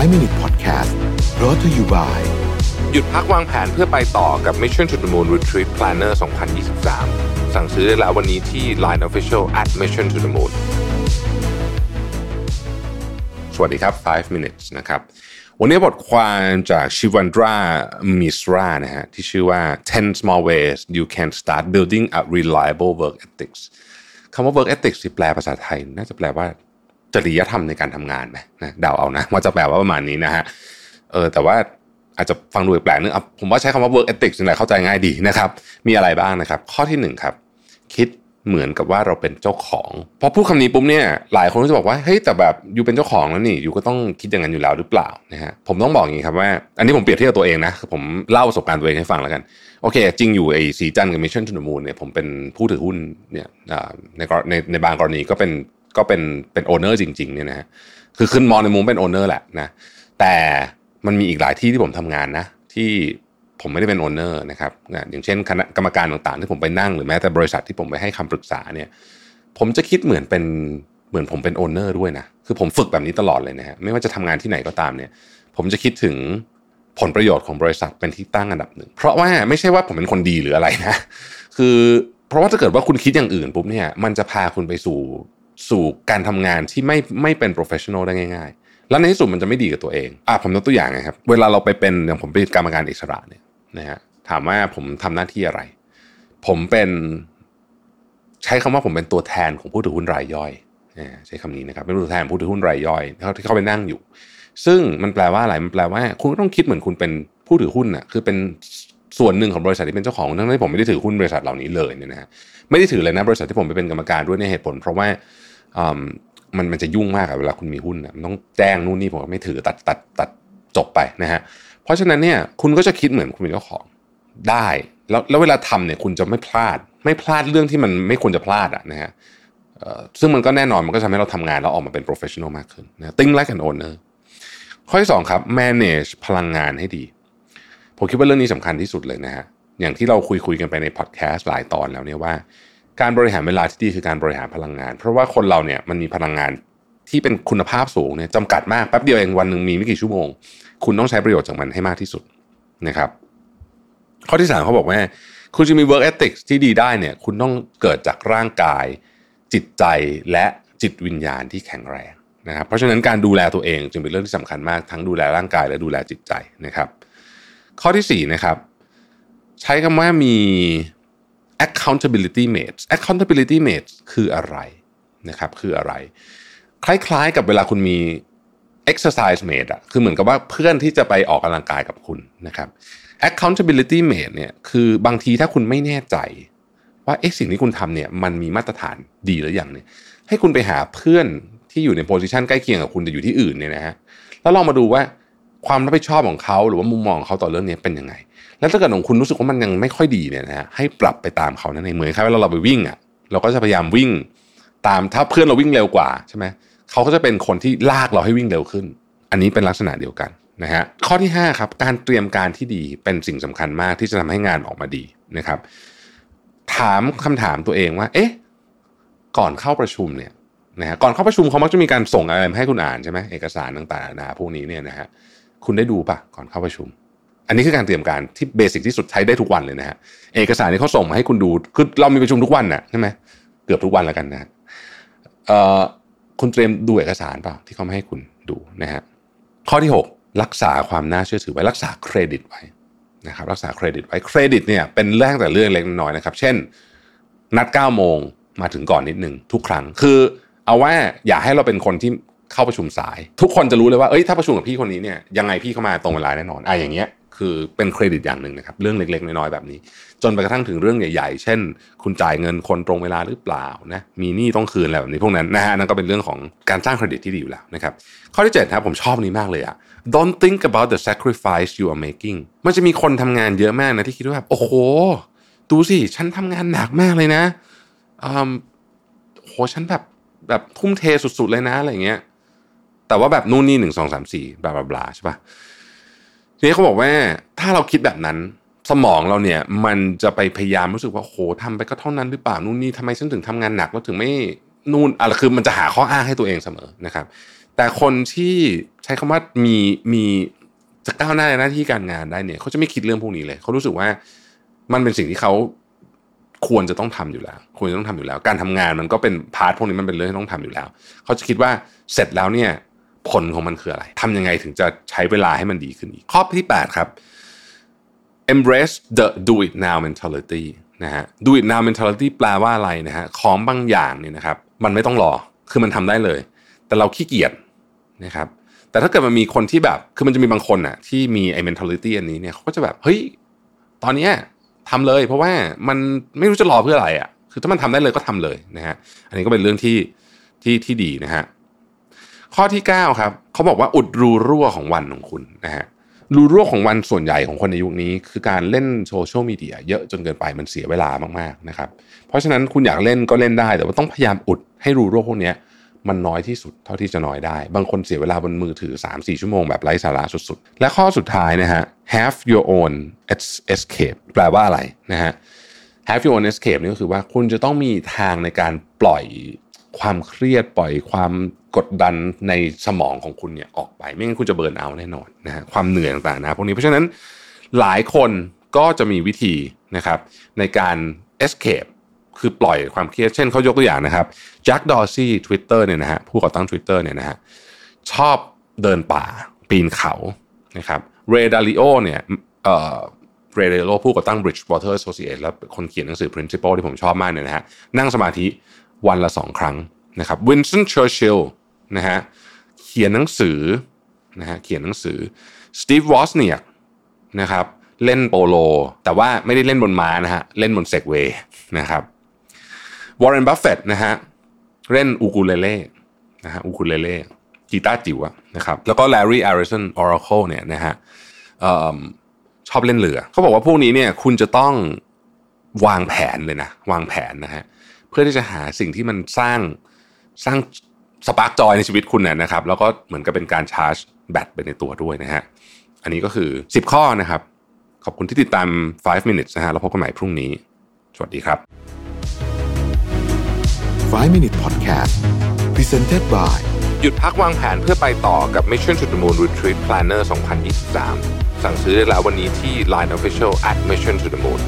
5 Minute Podcast brought to you by หยุดพักวางแผนเพื่อไปต่อกับ Mission to the Moon Retreat Planner 2023 สั่งซื้อได้แล้ววันนี้ที่ Line Official at Mission to the Moon สวัสดีครับ 5 minutes นะครับ วันนี้บทความจากชิวันดรามิสรานะฮะที่ชื่อว่า 10 small ways you can start building a reliable work ethics คำว่า work ethics ที่แปลภาษาไทย น่าจะแปลว่า จริยธรรมในการทำงานไหมนะเดาเอานะว่าจะแปลว่าประมาณนี้นะฮะเออแต่ว่าอาจจะฟังดูแปลกนึงอะผมว่าใช้คำว่า work ethics นี่แหละเข้าใจง่ายดีนะครับ มีอะไรบ้างนะครับ ข้อที่หนึ่งครับ คิดเหมือนกับว่าเราเป็นเจ้าของพอพูดคำนี้ปุ๊บเนี่ยหลายคนก็จะบอกว่าเฮ้ยแต่แบบอยู่เป็นเจ้าของแล้วนี่อยู่ก็ต้องคิดอย่างนั้นอยู่แล้วหรือเปล่านะฮะผมต้องบอกอย่างนี้ครับว่า อันนี้ผมเปรียบเทียบตัวเองนะผมเล่าประสบการณ์ตัวเองให้ฟังแล้วกันโอเค จริงอยู่ไอ้สีจันกับ Mission to the Moon เนี่ยผมเป็นผู้ถือหุ้นเนี่ยในในในบางกรณีก็เป็น ก็เป็นเป็น owner จริงๆเนี่ยนะฮะคือขึ้นมองในมุมเป็น owner แหละนะแต่มันมีอีกหลายที่ที่ผมทำงานนะ ที่ผมไม่ได้เป็น owner นะครับอย่างเช่นคณะกรรมการต่างๆ ที่ผมไปนั่งหรือแม้แต่บริษัทที่ผมไปให้คำปรึกษาเนี่ย ผมจะคิดเหมือนเป็นเหมือนผมเป็น owner ด้วยนะคือผมฝึกแบบนี้ตลอดเลยนะฮะไม่ว่าจะทำงานที่ไหนก็ตามเนี่ย ผมจะคิดถึงผลประโยชน์ของบริษัทเป็นที่ตั้งอันดับหนึ่ง เพราะว่าไม่ใช่ว่าผมเป็นคนดีหรืออะไรนะ คือเพราะว่าถ้าเกิดว่าคุณคิดอย่างอื่นปุ๊บเนี่ย มันจะพาคุณไปสู่ สู่การทำงานที่ไม่ไม่เป็น professional ได้ง่ายๆ แล้วในที่สุดมันจะไม่ดีกับตัวเองอะผมยกตัวอย่างนะครับ เวลาเราไปเป็นอย่างผมเป็นกรรมการอิสระเนี่ยนะฮะถามว่าผมทำหน้าที่อะไร ผมเป็นใช้คำว่าผมเป็นตัวแทนของผู้ถือหุ้นรายย่อยใช้คำนี้นะครับเป็นตัวแทนผู้ถือหุ้นรายย่อยที่เขาไปนั่งอยู่ ซึ่งมันแปลว่าอะไรมันแปลว่า คุณต้องคิดเหมือนคุณเป็นผู้ถือหุ้นอะคือเป็นส่วนหนึ่งของบริษัทที่เป็นเจ้าของทั้งที่ผมไม่ได้ถือหุ้นบริษัทเหล่านี้เลยเนี่ยนะฮะไม่ได้ถือเลยนะบริษัทที่ผมไปเป็นกรรมการด้วยในเหตุผล เพราะว่า มันมันจะยุ่งมากอะเวลาคุณมีหุ้นมันต้องแจ้งนู่นนี่ผมไม่ถือตัดตัดตัดจบไปนะฮะเพราะฉะนั้นเนี่ยคุณก็จะคิดเหมือนคุณเป็นเจ้าของได้แล้วแล้วเวลาทำเนี่ยคุณจะไม่พลาด ไม่พลาดเรื่องที่มันไม่ควรจะพลาดอะนะฮะซึ่งมันก็แน่นอนมันก็ทำให้เราทำงานแล้วออกมาเป็น professional มากขึ้นนะ think like an owner ข้อที่สองครับ manage พลังงานให้ดี ผมคิดว่าเรื่องนี้สำคัญที่สุดเลยนะฮะอย่างที่เราคุยคุยกันไปในพอดแคสต์หลายตอนแล้วเนี่ยว่า การบริหารเวลาที่ดีคือการบริหารพลังงาน เพราะว่าคนเราเนี่ยมันมีพลังงานที่เป็นคุณภาพสูงเนี่ยจำกัดมากแป๊บเดียวเองวันหนึ่งมีไม่กี่ชั่วโมง คุณต้องใช้ประโยชน์จากมันให้มากที่สุดนะครับ ข้อที่สามเขาบอกว่าคุณจะมี work ethics ที่ดีได้เนี่ย คุณต้องเกิดจากร่างกาย จิตใจและจิตวิญญาณที่แข็งแรงนะครับ เพราะฉะนั้นการดูแลตัวเองจึงเป็นเรื่องที่สำคัญมากทั้งดูแลร่างกายและดูแลจิตใจนะครับ ข้อที่สี่นะครับใช้คำว่ามี accountability mates accountability mates คืออะไรนะครับคืออะไร คล้ายๆกับเวลาคุณมี exercise mate อะคือเหมือนกับว่าเพื่อนที่จะไปออกกำลังกายกับคุณนะครับ accountability mate เนี่ยคือบางทีถ้าคุณไม่แน่ใจ ว่าเอ๊ะสิ่งที่คุณทำเนี่ยมันมีมาตรฐานดีหรือยังเนี่ยให้คุณไปหาเพื่อนที่อยู่ในโพสิชันใกล้เคียงกับคุณแต่อยู่ที่อื่นเนี่ยนะฮะแล้วลองมาดูว่าความรับผิดชอบของเขาหรือว่ามุมมองของเขาต่อเรื่องนี้เป็นยังไง แล้วถ้าเกิดของคุณรู้สึกว่ามันยังไม่ค่อยดีเนี่ยนะฮะให้ปรับไปตามเขานั่นเองเหมือนครับเวลาเราไปวิ่งอะเราก็จะพยายามวิ่ง ตามถ้าเพื่อนเราวิ่งเร็วกว่าใช่ไหมเขาก็จะเป็นคนที่ลากเราให้วิ่งเร็วขึ้น อันนี้เป็นลักษณะเดียวกันนะฮะข้อที่5ครับการเตรียมการที่ดีเป็นสิ่งสำคัญมากที่จะทำให้งานออกมาดีนะครับ ถามคำถามตัวเองว่า เอ๊ะก่อนเข้าประชุมเนี่ยนะฮะก่อนเข้าประชุมเขามักจะมีการส่งอะไรให้คุณอ่านใช่ไหมเอกสารต่างๆนะพวกนี้เนี่ยนะฮะคุณได้ดูปะก่อนเข้าประชุม อันนี้คือการเตรียมการที่เบสิกที่สุดใช้ได้ทุกวันเลยนะฮะเอกสารที่เขาส่งมาให้คุณดูคือเรามีประชุมทุกวันน่ะใช่ไหมเกือบทุกวันแล้วกันนะเอ่อคุณเตรียมดูเอกสารเปล่าที่เขาไม่ให้คุณดูนะฮะข้อที่ 6 รักษาความน่าเชื่อถือไว้รักษาเครดิตไว้นะครับรักษาเครดิตไว้เครดิตเนี่ยเป็นเรื่องแต่เรื่องเล็กน้อยนะครับ เช่น นัด9โมงมาถึงก่อนนิดนึงทุกครั้งคือเอาว่าอย่าให้เราเป็นคนที่เข้าประชุมสาย ทุกคนจะรู้เลยว่าเอ้ยถ้าประชุมกับพี่คนนี้เนี่ยยังไงพี่เข้ามาตรงเวลาแน่นอนอะอย่างเงี้ย คือเป็นเครดิตอย่างหนึ่งนะครับ เรื่องเล็กๆ น้อยๆแบบนี้ จนไปกระทั่งถึงเรื่องใหญ่ ๆ เช่น คุณจ่ายเงินคนตรงเวลาหรือเปล่านะมีหนี้ต้องคืนอะไรแบบนี้พวกนั้นนะฮะนั่นก็เป็นเรื่องของการสร้างเครดิตที่ดีอยู่แล้วนะครับข้อที่7ครับผมชอบนี้มากเลยอะ don't think about the sacrifice you are making มันจะมีคนทำงานเยอะมากนะที่คิดว่าแบบโอ้โหดูสิฉันทำงานหนักมากเลยนะอืมโหฉันแบบแบบทุ่มเทสุดๆเลยนะอะไรเงี้ยแต่ว่าแบบนู่นนี่หนึ่งสองสามสี่บลาบลาใช่ปะ ทีนี้เขาบอกว่าถ้าเราคิดแบบนั้นสมองเราเนี่ยมันจะไปพยายามรู้สึกว่าโหทำไปก็เท่านั้นหรือเปล่านู่นนี่ทำไมฉันถึงทำงานหนักแล้วถึงไม่นู่นอะไรคือมันจะหาข้ออ้างให้ตัวเองเสมอนะครับ แต่คนที่ใช้คำว่ามีมีจะก้าวหน้าในหน้าที่การงานได้เนี่ยเขาจะไม่คิดเรื่องพวกนี้เลยเขารู้สึกว่ามันเป็นสิ่งที่เขาควรจะต้องทำอยู่แล้ว ควรจะต้องทำอยู่แล้ว การทำงานมันก็เป็นพาร์ทพวกนี้มันเป็นเรื่องที่ต้องทำอยู่แล้วเขาจะคิดว่าเสร็จแล้วเนี่ย ผลของมันคืออะไรทำยังไงถึงจะใช้เวลาให้มันดีขึ้นอีก ข้อที่ 8 ครับ embrace the do it now mentality นะฮะ do it now mentality แปลว่าอะไรนะฮะของบางอย่างเนี่ยนะครับ มันไม่ต้องรอคือมันทำได้เลย แต่เราขี้เกียจนะครับแต่ถ้าเกิดมันมีคนที่แบบ คือมันจะมีบางคนอะที่มีไอ้ mentality อันนี้เนี่ยเขาก็จะแบบ เฮ้ย ตอนเนี้ยทำเลย เพราะว่ามันไม่รู้จะรอเพื่ออะไรอะคือถ้ามันทำได้เลยก็ทำเลยนะฮะ อันนี้ก็เป็นเรื่องที่ที่ที่ดีนะฮะ ข้อที่ 9 ครับเขาบอกว่าอุดรูรั่วของวันของคุณนะฮะรูรั่วของวันส่วนใหญ่ของคนในยุคนี้คือการเล่นโซเชียลมีเดียเยอะจนเกินไปมันเสียเวลามากๆนะครับเพราะฉะนั้นคุณอยากเล่นก็เล่นได้ แต่ว่าต้องพยายามอุดให้รูรั่วพวกนี้มันน้อยที่สุดเท่าที่จะน้อยได้ บางคนเสียเวลาบนมือถือ 3-4 ชั่วโมงแบบไร้สาระสุดๆ และข้อสุดท้ายนะฮะ have your own escape แปลว่าอะไรนะฮะ have your own escape นี่ก็คือว่าคุณจะต้องมีทางในการปล่อย ความเครียดปล่อยความกดดันในสมองของคุณเนี่ยออกไป ไม่งั้นคุณจะ burn out แน่นอนนะฮะความเหนื่อยต่างๆนะพวกนี้เพราะฉะนั้นหลายคนก็จะมีวิธีนะครับในการ escape คือปล่อยความเครียดเช่นเขายกตัวอย่างนะครับแจ็คดอร์ซี่ทวิตเตอร์เนี่ยนะฮะผู้ก่อตั้ง Twitter เนี่ยนะฮะชอบเดินป่าปีนเขานะครับเรย์ดาลิโอเนี่ยเอ่อเรย์ดาลิโอผู้ก่อตั้ง Bridgewater Associates และคนเขียนหนังสือ Principle ที่ผมชอบมากเนี่ยนะฮะนั่งสมาธิ วันละสองครั้งนะครับวินสตันเชอร์ชิลนะฮะเขียนหนังสือนะฮะเขียนหนังสือสตีฟวอซเนียกนะครับเล่นโปโล แต่ว่าไม่ได้เล่นบนม้านะฮะเล่นบน Segway นะครับวอร์เรนบัฟเฟตนะฮะเล่นอูคูเลเล่นะฮะอูคูเลเล่กีตาร์จิ๋วนะครับแล้วก็แลร์รี่เอลลิสัน Oracle เนี่ยนะฮะชอบเล่นเรือ เขาบอกว่าพวกนี้เนี่ยคุณจะต้องวางแผนเลยนะ วางแผนนะฮะ เพื่อที่จะหาสิ่งที่มันสร้างสร้างสปาร์กจอยในชีวิตคุณเนี่ยนะครับ แล้วก็เหมือนกับเป็นการชาร์จแบตไปในตัวด้วยนะฮะอันนี้ก็คือ 10 ข้อนะครับ ขอบคุณที่ติดตาม 5 minutes นะฮะแล้วพบกันใหม่พรุ่งนี้ สวัสดีครับ 5 Minute Podcast Presented by หยุดพักวางแผนเพื่อไปต่อกับ Mission to the Moon Retreat Planner 2023 สั่งซื้อได้แล้ววันนี้ที่ Line Official at Mission to the Moon